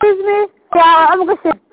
Excuse me. Yeah, I'm going to